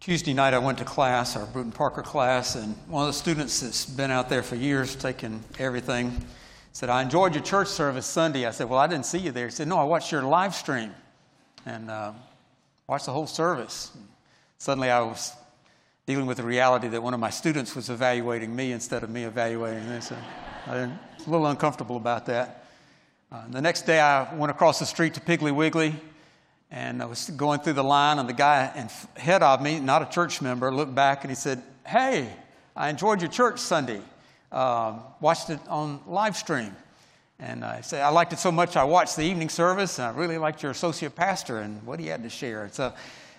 Tuesday night, I went to class, our Brewton-Parker class, and one of the students that's been out there for years taking everything said, I enjoyed your church service Sunday. I said, Well, I didn't see you there. He said, No, I watched your live stream and uh, watched the whole service. Suddenly, I was dealing with the reality that one of my students was evaluating me instead of me evaluating them. So I was a little uncomfortable about that. Uh, the next day, I went across the street to Piggly Wiggly and I was going through the line, and the guy ahead of me, not a church member, looked back and he said, Hey, I enjoyed your church Sunday. Um, watched it on live stream. And I said, I liked it so much, I watched the evening service, and I really liked your associate pastor and what he had to share. So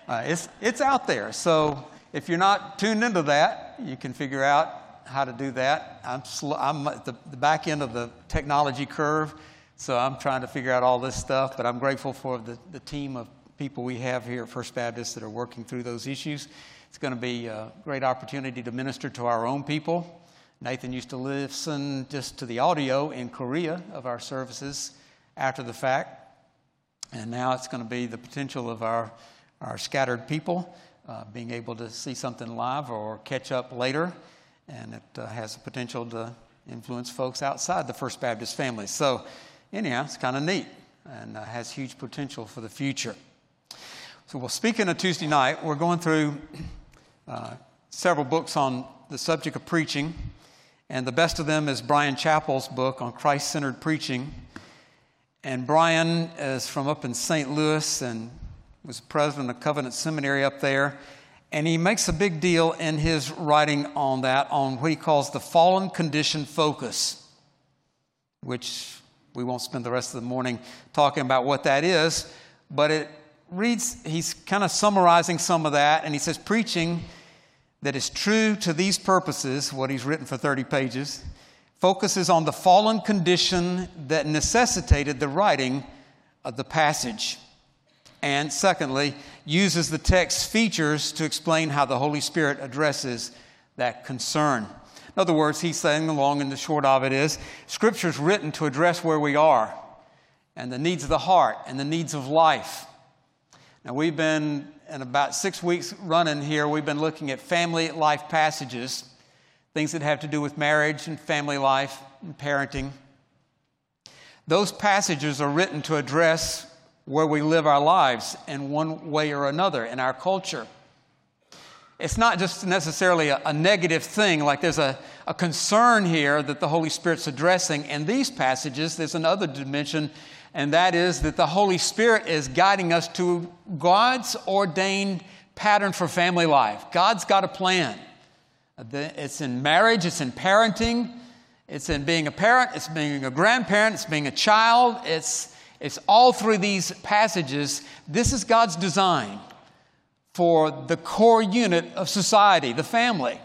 uh, it's, it's out there. So if you're not tuned into that, you can figure out how to do that. I'm, sl- I'm at the, the back end of the technology curve. So I'm trying to figure out all this stuff, but I'm grateful for the, the team of people we have here at First Baptist that are working through those issues. It's going to be a great opportunity to minister to our own people. Nathan used to listen just to the audio in Korea of our services after the fact. And now it's going to be the potential of our, our scattered people uh, being able to see something live or catch up later. And it uh, has the potential to influence folks outside the First Baptist family. So, anyhow, it's kind of neat and uh, has huge potential for the future. So, well, speaking of Tuesday night, we're going through uh, several books on the subject of preaching, and the best of them is Bryan Chapell's book on Christ centered preaching. And Bryan is from up in St. Louis and was president of Covenant Seminary up there. And he makes a big deal in his writing on that, on what he calls the fallen condition focus, which we won't spend the rest of the morning talking about what that is, but it reads, he's kind of summarizing some of that, and he says, preaching that is true to these purposes, what he's written for 30 pages, focuses on the fallen condition that necessitated the writing of the passage. And secondly, uses the text features to explain how the Holy Spirit addresses that concern. In other words, he's saying the long and the short of it is Scripture is written to address where we are and the needs of the heart and the needs of life. Now, we've been, in about six weeks running here, we've been looking at family life passages, things that have to do with marriage and family life and parenting. Those passages are written to address where we live our lives in one way or another in our culture it's not just necessarily a, a negative thing, like there's a, a concern here that the Holy Spirit's addressing. In these passages, there's another dimension, and that is that the Holy Spirit is guiding us to God's ordained pattern for family life. God's got a plan. It's in marriage, it's in parenting, it's in being a parent, it's being a grandparent, it's being a child, it's, it's all through these passages. This is God's design for the core unit of society, the family.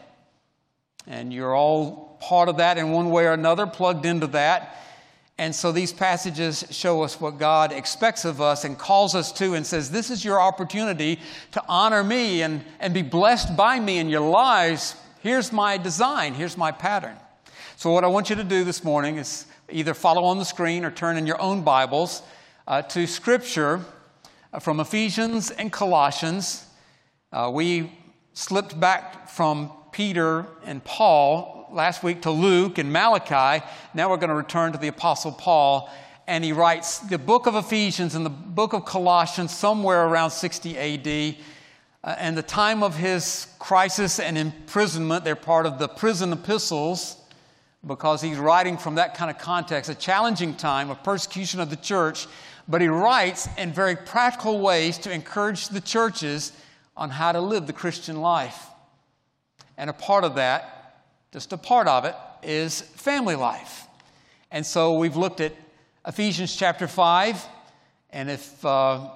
And you're all part of that in one way or another, plugged into that. And so these passages show us what God expects of us and calls us to and says, This is your opportunity to honor me and, and be blessed by me in your lives. Here's my design, here's my pattern. So, what I want you to do this morning is either follow on the screen or turn in your own Bibles uh, to Scripture from Ephesians and Colossians. Uh, we slipped back from Peter and Paul last week to Luke and Malachi. Now we're going to return to the Apostle Paul. And he writes the book of Ephesians and the book of Colossians somewhere around 60 AD. Uh, and the time of his crisis and imprisonment, they're part of the prison epistles because he's writing from that kind of context, a challenging time of persecution of the church. But he writes in very practical ways to encourage the churches on how to live the Christian life. And a part of that, just a part of it, is family life. And so we've looked at Ephesians chapter 5. And if uh,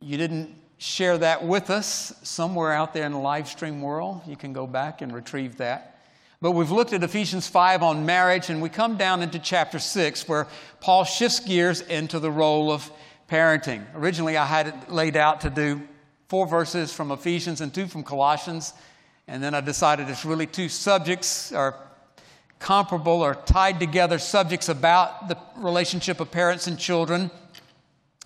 you didn't share that with us somewhere out there in the live stream world, you can go back and retrieve that. But we've looked at Ephesians 5 on marriage, and we come down into chapter 6 where Paul shifts gears into the role of parenting. Originally, I had it laid out to do four verses from Ephesians and two from Colossians. And then I decided it's really two subjects are comparable or tied together subjects about the relationship of parents and children.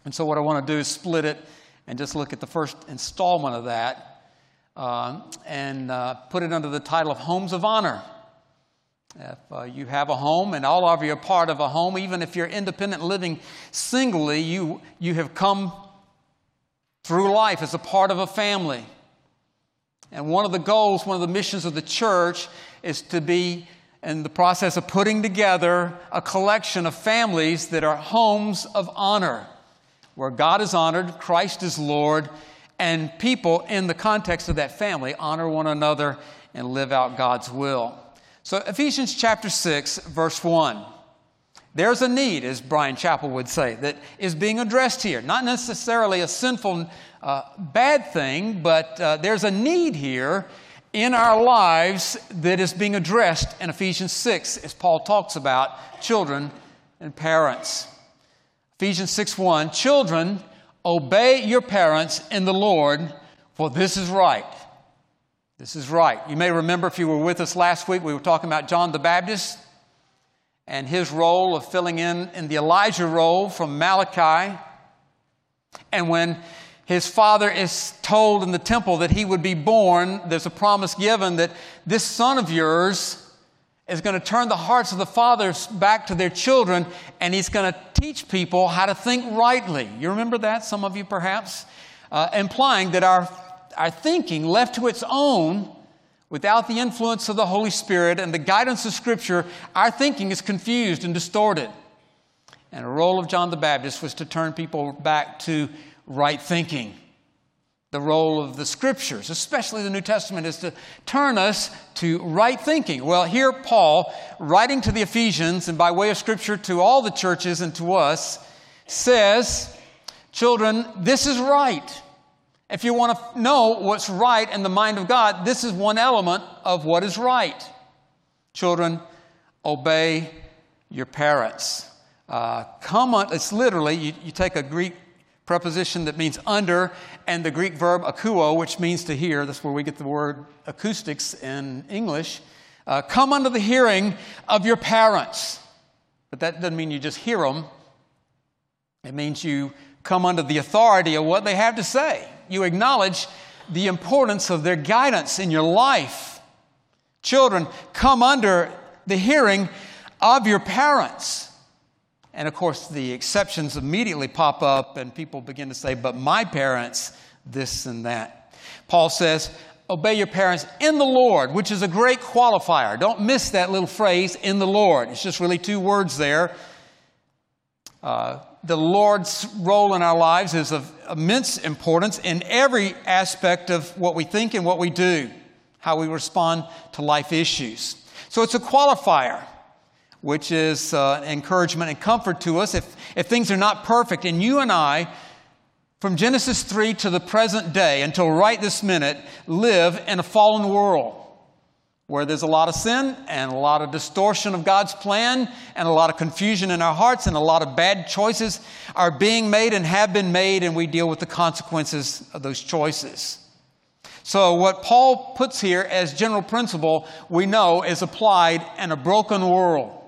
And so what I want to do is split it and just look at the first installment of that uh, and uh, put it under the title of Homes of Honor. If uh, you have a home and all of you are part of a home, even if you're independent living singly, you, you have come through life as a part of a family. And one of the goals, one of the missions of the church is to be in the process of putting together a collection of families that are homes of honor, where God is honored, Christ is Lord, and people in the context of that family honor one another and live out God's will. So, Ephesians chapter 6, verse 1. There's a need, as Bryan Chapell would say, that is being addressed here. Not necessarily a sinful, uh, bad thing, but uh, there's a need here in our lives that is being addressed in Ephesians 6, as Paul talks about children and parents. Ephesians 6 1 Children, obey your parents in the Lord, for this is right. This is right. You may remember if you were with us last week, we were talking about John the Baptist and his role of filling in in the Elijah role from Malachi. And when his father is told in the temple that he would be born, there's a promise given that this son of yours is going to turn the hearts of the fathers back to their children and he's going to teach people how to think rightly. You remember that, some of you perhaps? Uh, implying that our our thinking, left to its own, without the influence of the Holy Spirit and the guidance of Scripture, our thinking is confused and distorted. And the role of John the Baptist was to turn people back to right thinking. The role of the Scriptures, especially the New Testament, is to turn us to right thinking. Well, here Paul, writing to the Ephesians and by way of Scripture to all the churches and to us, says, Children, this is right. If you want to know what's right in the mind of God, this is one element of what is right. Children, obey your parents. Uh, come on, it's literally, you, you take a Greek preposition that means under and the Greek verb akouo, which means to hear. That's where we get the word acoustics in English. Uh, come under the hearing of your parents. But that doesn't mean you just hear them, it means you come under the authority of what they have to say you acknowledge the importance of their guidance in your life. Children, come under the hearing of your parents. And of course, the exceptions immediately pop up, and people begin to say, But my parents, this and that. Paul says, Obey your parents in the Lord, which is a great qualifier. Don't miss that little phrase, in the Lord. It's just really two words there. Uh, the Lord's role in our lives is of immense importance in every aspect of what we think and what we do, how we respond to life issues. So it's a qualifier, which is uh, encouragement and comfort to us if, if things are not perfect. And you and I, from Genesis 3 to the present day, until right this minute, live in a fallen world where there's a lot of sin and a lot of distortion of God's plan and a lot of confusion in our hearts and a lot of bad choices are being made and have been made, and we deal with the consequences of those choices. So, what Paul puts here as general principle, we know is applied in a broken world.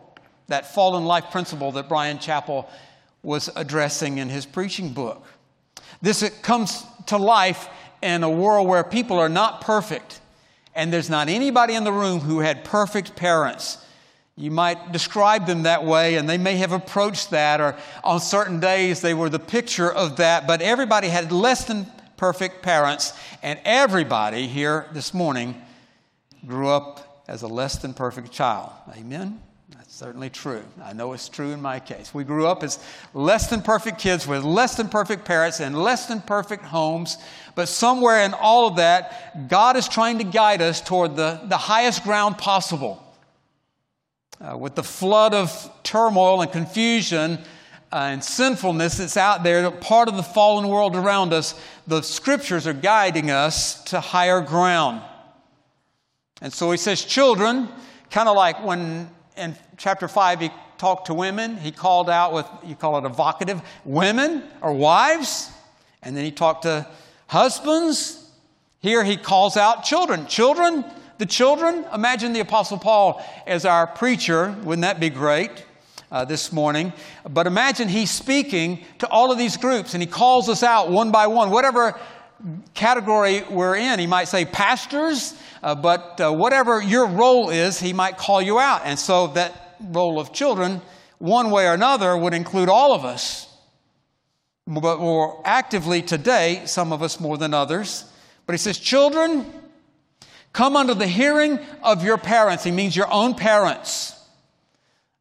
That fallen life principle that Bryan Chapell was addressing in his preaching book. This comes to life in a world where people are not perfect and there's not anybody in the room who had perfect parents. You might describe them that way, and they may have approached that, or on certain days they were the picture of that, but everybody had less than perfect parents, and everybody here this morning grew up as a less than perfect child. Amen? Certainly true. I know it's true in my case. We grew up as less than perfect kids with less than perfect parents and less than perfect homes but somewhere in all of that, God is trying to guide us toward the, the highest ground possible. Uh, with the flood of turmoil and confusion uh, and sinfulness that's out there, part of the fallen world around us, the scriptures are guiding us to higher ground. And so he says, children, kind of like when in chapter 5 he talked to women, he called out with, you call it evocative, women or wives. And then he talked to Husbands, here he calls out children. Children, the children, imagine the Apostle Paul as our preacher. Wouldn't that be great? Uh, this morning. But imagine he's speaking to all of these groups and he calls us out one by one, whatever category we're in. He might say pastors, uh, but uh, whatever your role is, he might call you out. And so that role of children, one way or another, would include all of us. But more actively today, some of us more than others. But he says, Children, come under the hearing of your parents. He means your own parents.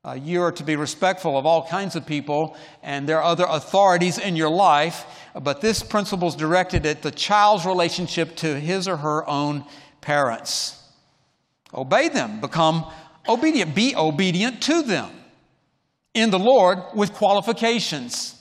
Uh, you are to be respectful of all kinds of people, and there are other authorities in your life, but this principle is directed at the child's relationship to his or her own parents. Obey them, become obedient, be obedient to them in the Lord with qualifications.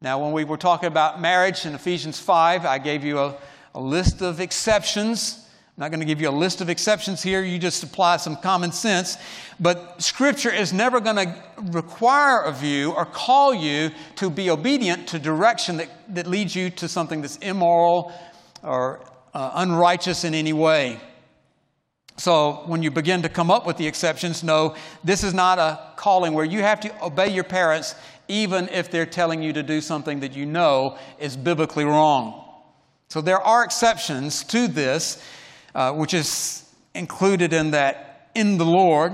Now, when we were talking about marriage in Ephesians 5, I gave you a, a list of exceptions I'm not going to give you a list of exceptions here. You just apply some common sense. But Scripture is never going to require of you or call you to be obedient to direction that, that leads you to something that's immoral or uh, unrighteous in any way. So when you begin to come up with the exceptions, no, this is not a calling where you have to obey your parents even if they're telling you to do something that you know is biblically wrong. So there are exceptions to this. Uh, which is included in that in the Lord.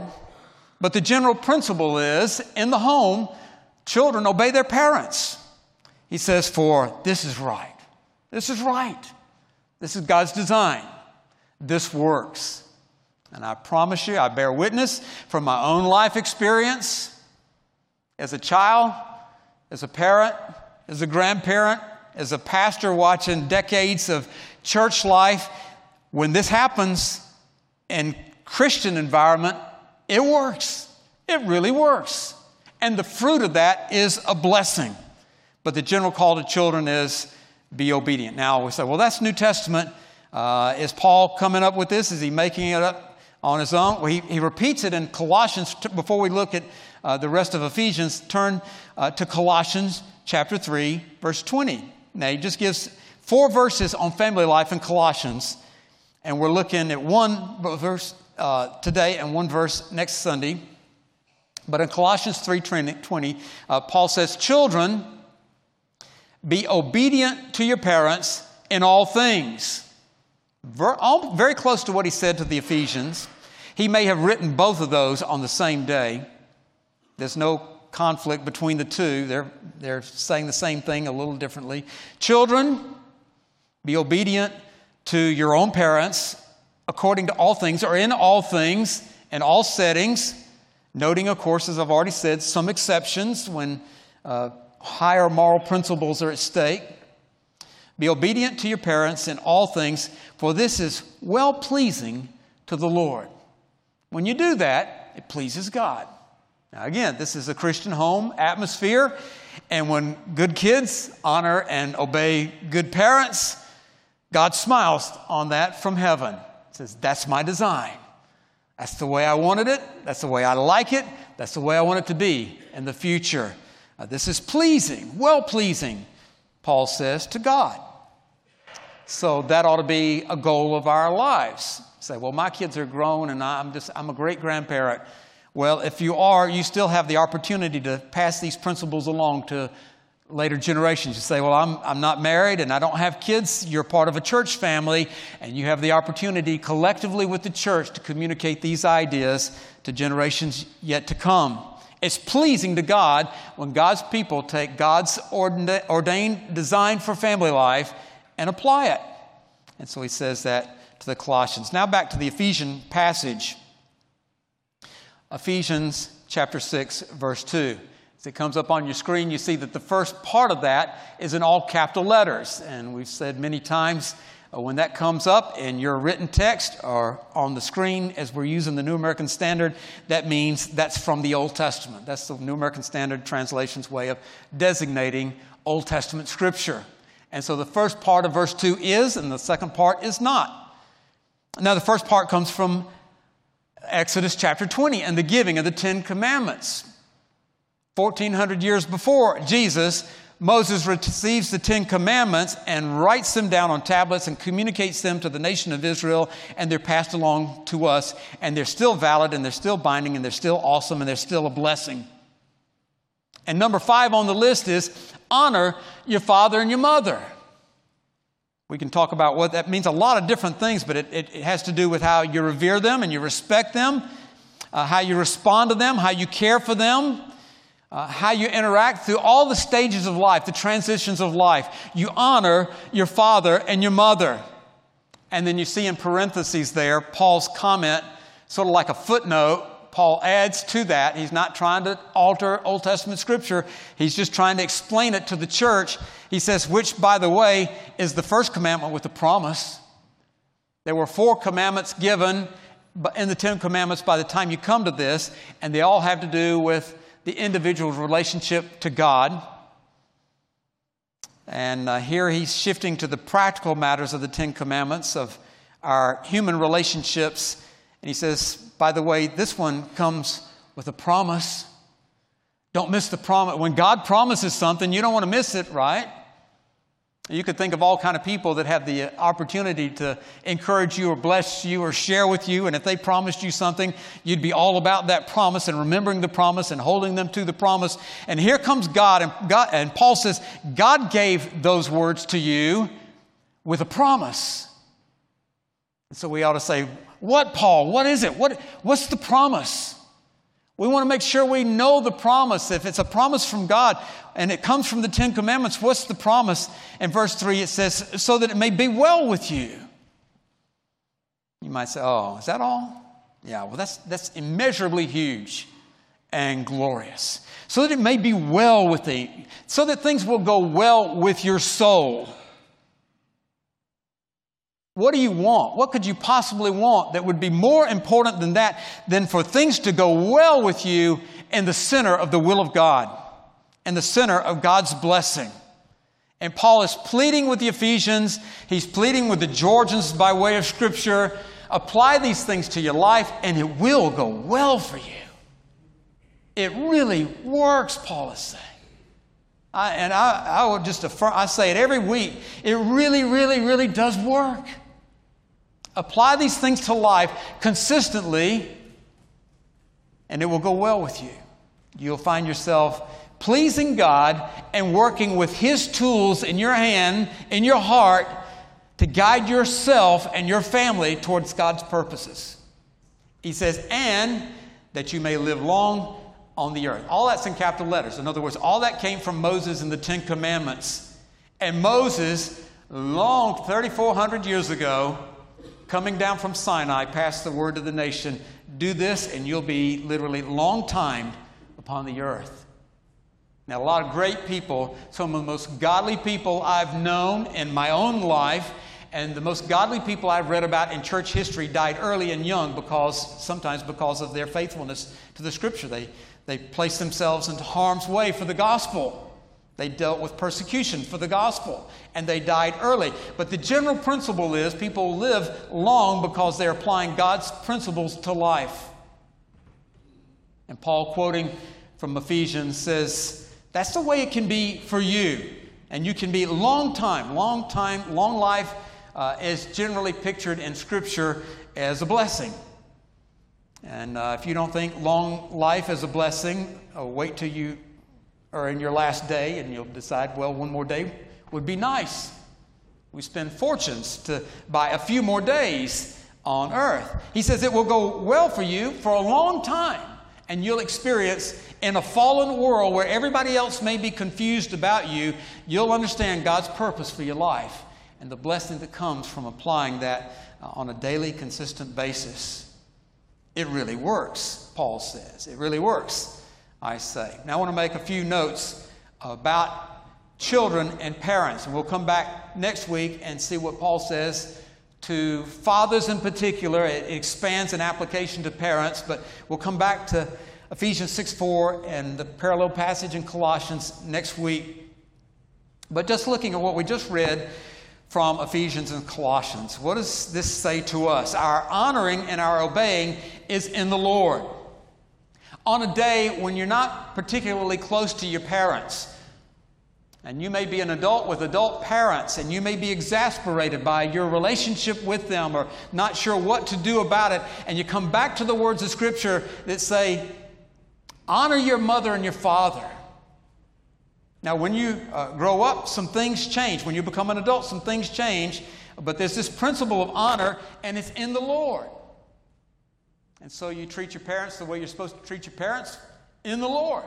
But the general principle is in the home, children obey their parents. He says, For this is right. This is right. This is God's design. This works. And I promise you, I bear witness from my own life experience as a child, as a parent, as a grandparent, as a pastor watching decades of church life when this happens in Christian environment, it works. It really works. And the fruit of that is a blessing. But the general call to children is be obedient. Now we say, well, that's New Testament. Uh, is Paul coming up with this? Is he making it up on his own? Well, he, he repeats it in Colossians. Before we look at uh, the rest of Ephesians, turn uh, to Colossians chapter 3, verse 20. Now, he just gives four verses on family life in Colossians and we're looking at one verse uh, today and one verse next Sunday. But in Colossians 3:20, uh, Paul says, "Children, be obedient to your parents in all things." Very close to what he said to the Ephesians. He may have written both of those on the same day. There's no conflict between the two. They're, they're saying the same thing a little differently. Children, be obedient to your own parents according to all things or in all things in all settings, noting, of course, as I've already said, some exceptions when uh, higher moral principles are at stake. Be obedient to your parents in all things, for this is well pleasing to the Lord. When you do that, it pleases God. Now, again, this is a Christian home atmosphere, and when good kids honor and obey good parents, God smiles on that from heaven. Says, That's my design. That's the way I wanted it. That's the way I like it. That's the way I want it to be in the future. Uh, this is pleasing, well pleasing, Paul says, to God. So that ought to be a goal of our lives. Say, well, my kids are grown and I'm just, I'm a great grandparent. Well, if you are, you still have the opportunity to pass these principles along to later generations. You say, Well, I'm, I'm not married and I don't have kids. You're part of a church family, and you have the opportunity collectively with the church to communicate these ideas to generations yet to come. It's pleasing to God when God's people take God's ordained design for family life and apply it. And so he says that to the Colossians. Now back to the Ephesian passage. Ephesians chapter 6, verse 2. As it comes up on your screen, you see that the first part of that is in all capital letters. And we've said many times uh, when that comes up in your written text or on the screen as we're using the New American Standard, that means that's from the Old Testament. That's the New American Standard translation's way of designating Old Testament scripture. And so the first part of verse 2 is, and the second part is not. Now, the first part comes from Exodus chapter 20 and the giving of the Ten Commandments. 1400 years before Jesus, Moses receives the Ten Commandments and writes them down on tablets and communicates them to the nation of Israel, and they're passed along to us, and they're still valid, and they're still binding, and they're still awesome, and they're still a blessing. And number five on the list is honor your father and your mother. We can talk about what that means a lot of different things, but it, it, it has to do with how you revere them and you respect them, uh, how you respond to them, how you care for them, uh, how you interact through all the stages of life, the transitions of life. You honor your father and your mother. And then you see in parentheses there Paul's comment, sort of like a footnote. Paul adds to that. He's not trying to alter Old Testament scripture, he's just trying to explain it to the church. He says, which, by the way, is the first commandment with a promise. There were four commandments given in the Ten Commandments by the time you come to this, and they all have to do with the individual's relationship to God. And uh, here he's shifting to the practical matters of the Ten Commandments of our human relationships. And he says, by the way, this one comes with a promise. Don't miss the promise. When God promises something, you don't want to miss it, right? You could think of all kind of people that have the opportunity to encourage you or bless you or share with you. And if they promised you something, you'd be all about that promise and remembering the promise and holding them to the promise. And here comes God, and, God, and Paul says, God gave those words to you with a promise. And so we ought to say, What, Paul? What is it? What, what's the promise? We want to make sure we know the promise. If it's a promise from God and it comes from the Ten Commandments, what's the promise? In verse 3, it says, so that it may be well with you. You might say, oh, is that all? Yeah, well, that's, that's immeasurably huge and glorious. So that it may be well with thee, so that things will go well with your soul. What do you want? What could you possibly want that would be more important than that, than for things to go well with you in the center of the will of God, in the center of God's blessing? And Paul is pleading with the Ephesians, he's pleading with the Georgians by way of Scripture. Apply these things to your life, and it will go well for you. It really works, Paul is saying. I, and I, I just affirm, I say it every week. It really, really, really does work. Apply these things to life consistently, and it will go well with you. You'll find yourself pleasing God and working with His tools in your hand, in your heart, to guide yourself and your family towards God's purposes. He says, and that you may live long on the earth. All that's in capital letters. In other words, all that came from Moses and the Ten Commandments. And Moses, long 3,400 years ago, coming down from Sinai, passed the word to the nation do this, and you'll be literally long timed upon the earth. Now, a lot of great people, some of the most godly people I've known in my own life, and the most godly people I've read about in church history died early and young because sometimes because of their faithfulness to the scripture. They, they placed themselves into harm's way for the gospel. They dealt with persecution for the gospel and they died early. But the general principle is people live long because they're applying God's principles to life. And Paul, quoting from Ephesians, says, That's the way it can be for you. And you can be long time, long time, long life uh, is generally pictured in Scripture as a blessing. And uh, if you don't think long life is a blessing, uh, wait till you or in your last day, and you'll decide, well, one more day would be nice. We spend fortunes to buy a few more days on earth. He says it will go well for you for a long time, and you'll experience in a fallen world where everybody else may be confused about you, you'll understand God's purpose for your life and the blessing that comes from applying that uh, on a daily, consistent basis. It really works, Paul says. It really works. I say. Now, I want to make a few notes about children and parents, and we'll come back next week and see what Paul says to fathers in particular. It expands an application to parents, but we'll come back to Ephesians 6 4 and the parallel passage in Colossians next week. But just looking at what we just read from Ephesians and Colossians, what does this say to us? Our honoring and our obeying is in the Lord on a day when you're not particularly close to your parents. And you may be an adult with adult parents, and you may be exasperated by your relationship with them or not sure what to do about it. And you come back to the words of Scripture that say, Honor your mother and your father. Now, when you uh, grow up, some things change. When you become an adult, some things change. But there's this principle of honor, and it's in the Lord. And so you treat your parents the way you're supposed to treat your parents in the Lord.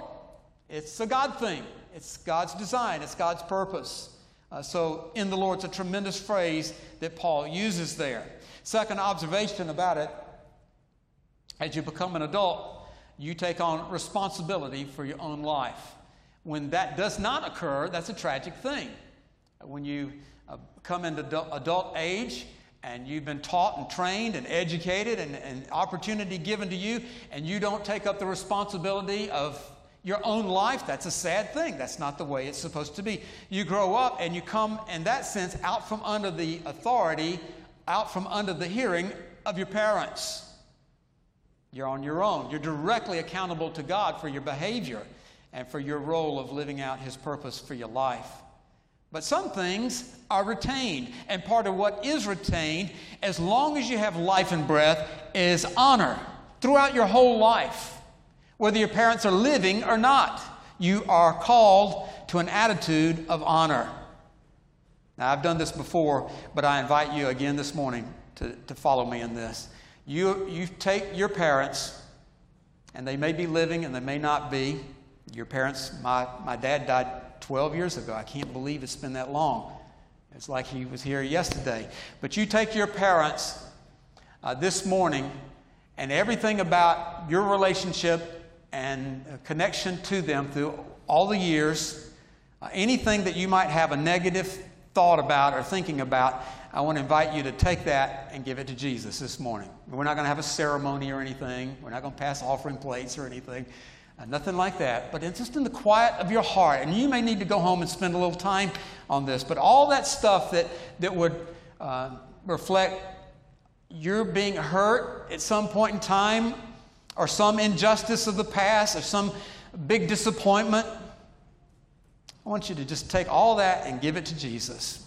It's a God thing, it's God's design, it's God's purpose. Uh, so, in the Lord, it's a tremendous phrase that Paul uses there. Second observation about it as you become an adult, you take on responsibility for your own life. When that does not occur, that's a tragic thing. When you uh, come into adult age, and you've been taught and trained and educated and, and opportunity given to you, and you don't take up the responsibility of your own life, that's a sad thing. That's not the way it's supposed to be. You grow up and you come, in that sense, out from under the authority, out from under the hearing of your parents. You're on your own. You're directly accountable to God for your behavior and for your role of living out His purpose for your life. But some things are retained, and part of what is retained, as long as you have life and breath, is honor throughout your whole life whether your parents are living or not. You are called to an attitude of honor. Now, I've done this before, but I invite you again this morning to, to follow me in this. You, you take your parents, and they may be living and they may not be. Your parents, my, my dad died 12 years ago. I can't believe it's been that long. It's like he was here yesterday. But you take your parents uh, this morning, and everything about your relationship and connection to them through all the years. Uh, anything that you might have a negative thought about or thinking about, I want to invite you to take that and give it to Jesus this morning. We're not going to have a ceremony or anything. We're not going to pass offering plates or anything. Nothing like that. But it's just in the quiet of your heart. And you may need to go home and spend a little time on this. But all that stuff that, that would uh, reflect you're being hurt at some point in time or some injustice of the past or some big disappointment. I want you to just take all that and give it to Jesus.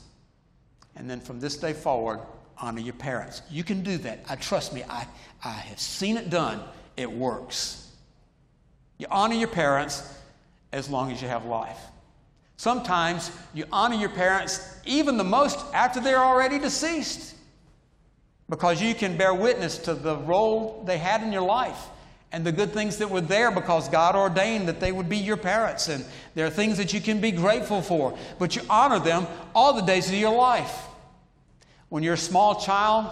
And then from this day forward, honor your parents. You can do that. I trust me, I, I have seen it done. It works. You honor your parents as long as you have life. Sometimes you honor your parents even the most after they're already deceased because you can bear witness to the role they had in your life and the good things that were there because God ordained that they would be your parents. And there are things that you can be grateful for, but you honor them all the days of your life. When you're a small child,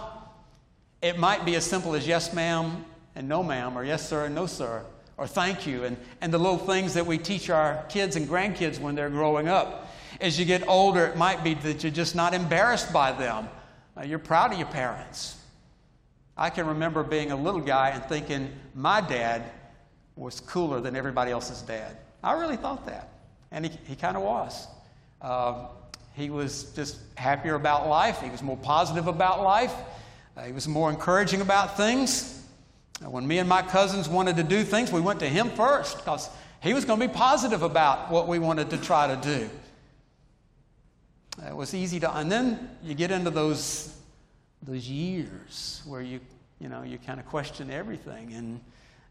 it might be as simple as yes, ma'am, and no, ma'am, or yes, sir, and no, sir, or thank you, and, and the little things that we teach our kids and grandkids when they're growing up. As you get older, it might be that you're just not embarrassed by them. Uh, you're proud of your parents. I can remember being a little guy and thinking my dad was cooler than everybody else's dad. I really thought that. And he, he kind of was. Uh, he was just happier about life. He was more positive about life. Uh, he was more encouraging about things. When me and my cousins wanted to do things, we went to him first because he was going to be positive about what we wanted to try to do. It was easy to, and then you get into those those years where you, you know, you kind of question everything. And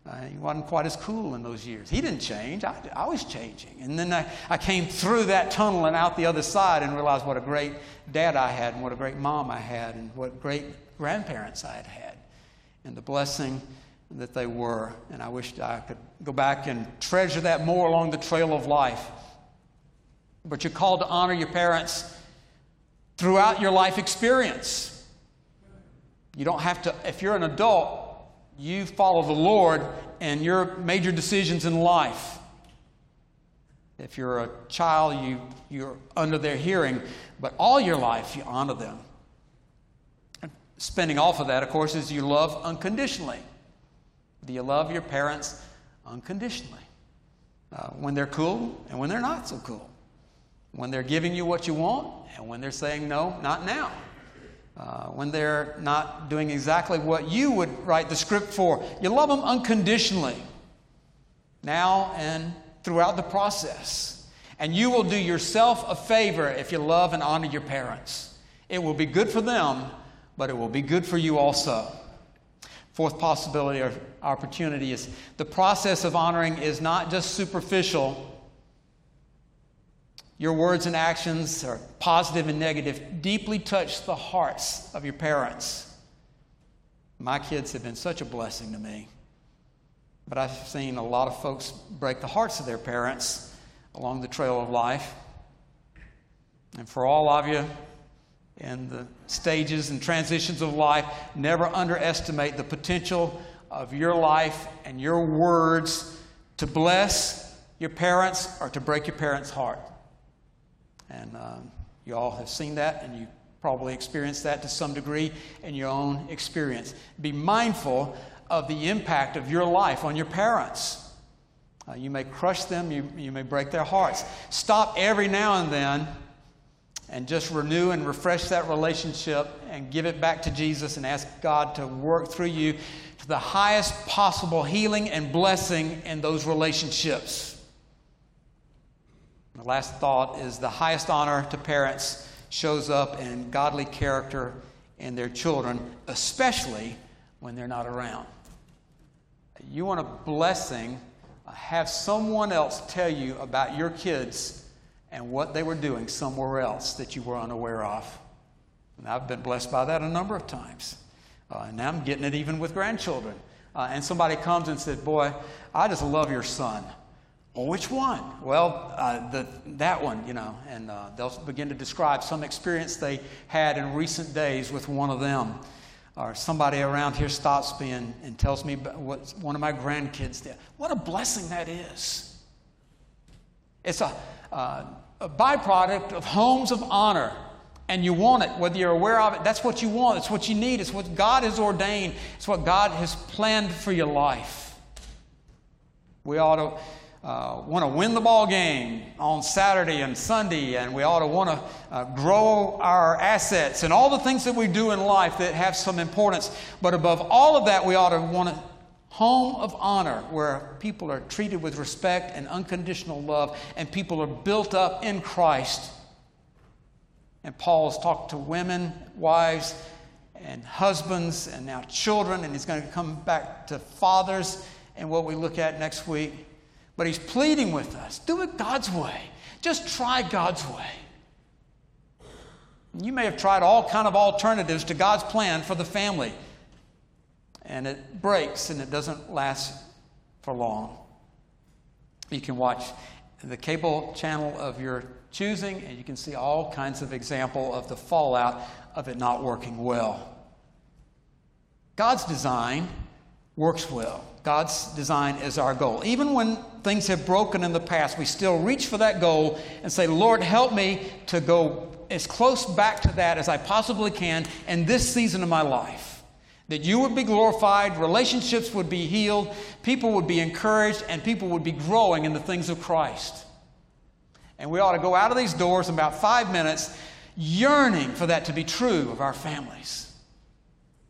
uh, he wasn't quite as cool in those years. He didn't change. I, I was changing. And then I, I came through that tunnel and out the other side and realized what a great dad I had and what a great mom I had and what great grandparents I had had and the blessing that they were. And I wished I could go back and treasure that more along the trail of life. But you're called to honor your parents throughout your life experience. You don't have to, if you're an adult, you follow the Lord and your major decisions in life. If you're a child, you, you're under their hearing, but all your life you honor them. Spending off of that, of course, is you love unconditionally. Do you love your parents unconditionally? Uh, when they're cool and when they're not so cool. When they're giving you what you want and when they're saying, no, not now. Uh, when they're not doing exactly what you would write the script for. You love them unconditionally, now and throughout the process. And you will do yourself a favor if you love and honor your parents. It will be good for them, but it will be good for you also. Fourth possibility or opportunity is the process of honoring is not just superficial, Your words and actions are positive and negative, deeply touch the hearts of your parents. My kids have been such a blessing to me. But I've seen a lot of folks break the hearts of their parents along the trail of life. And for all of you in the stages and transitions of life, never underestimate the potential of your life and your words to bless your parents or to break your parents' heart. And um, you all have seen that, and you probably experienced that to some degree in your own experience. Be mindful of the impact of your life on your parents. Uh, you may crush them, you, you may break their hearts. Stop every now and then and just renew and refresh that relationship and give it back to Jesus and ask God to work through you to the highest possible healing and blessing in those relationships. The last thought is the highest honor to parents shows up in godly character in their children, especially when they're not around. You want a blessing, have someone else tell you about your kids and what they were doing somewhere else that you were unaware of. And I've been blessed by that a number of times. Uh, and now I'm getting it even with grandchildren. Uh, and somebody comes and said, Boy, I just love your son. Well, which one? Well, uh, the, that one, you know, and uh, they'll begin to describe some experience they had in recent days with one of them. Or somebody around here stops me and, and tells me what one of my grandkids did. What a blessing that is. It's a, uh, a byproduct of homes of honor. And you want it, whether you're aware of it, that's what you want. It's what you need. It's what God has ordained. It's what God has planned for your life. We ought to uh, want to win the ball game on Saturday and Sunday, and we ought to want to uh, grow our assets and all the things that we do in life that have some importance. But above all of that, we ought to want a home of honor where people are treated with respect and unconditional love, and people are built up in Christ. And Paul's talked to women, wives, and husbands, and now children, and he's going to come back to fathers and what we look at next week. But he's pleading with us do it God's way. Just try God's way. You may have tried all kind of alternatives to God's plan for the family, and it breaks and it doesn't last for long. You can watch the cable channel of your choosing, and you can see all kinds of example of the fallout of it not working well. God's design works well. God's design is our goal. Even when things have broken in the past, we still reach for that goal and say, Lord, help me to go as close back to that as I possibly can in this season of my life. That you would be glorified, relationships would be healed, people would be encouraged, and people would be growing in the things of Christ. And we ought to go out of these doors in about five minutes yearning for that to be true of our families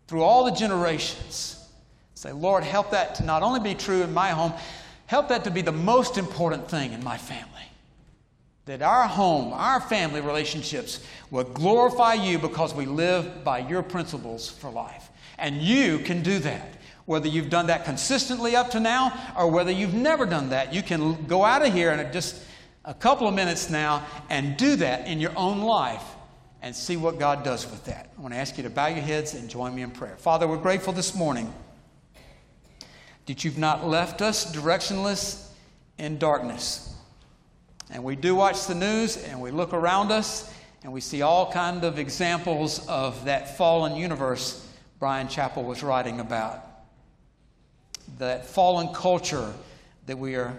through all the generations. Say, Lord, help that to not only be true in my home, help that to be the most important thing in my family. That our home, our family relationships will glorify you because we live by your principles for life. And you can do that. Whether you've done that consistently up to now or whether you've never done that, you can go out of here in just a couple of minutes now and do that in your own life and see what God does with that. I want to ask you to bow your heads and join me in prayer. Father, we're grateful this morning that you've not left us directionless in darkness. And we do watch the news and we look around us and we see all kind of examples of that fallen universe Bryan Chapell was writing about. That fallen culture that we are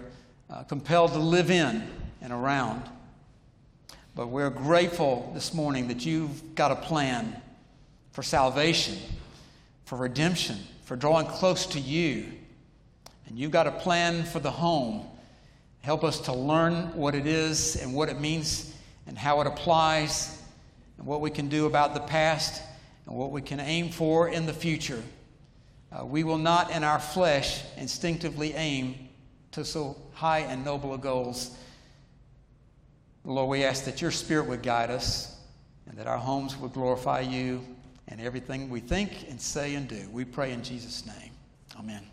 uh, compelled to live in and around. But we're grateful this morning that you've got a plan for salvation, for redemption, for drawing close to you and you've got a plan for the home. Help us to learn what it is and what it means and how it applies and what we can do about the past and what we can aim for in the future. Uh, we will not, in our flesh, instinctively aim to so high and noble a goals. Lord, we ask that your Spirit would guide us and that our homes would glorify you and everything we think and say and do. We pray in Jesus' name. Amen.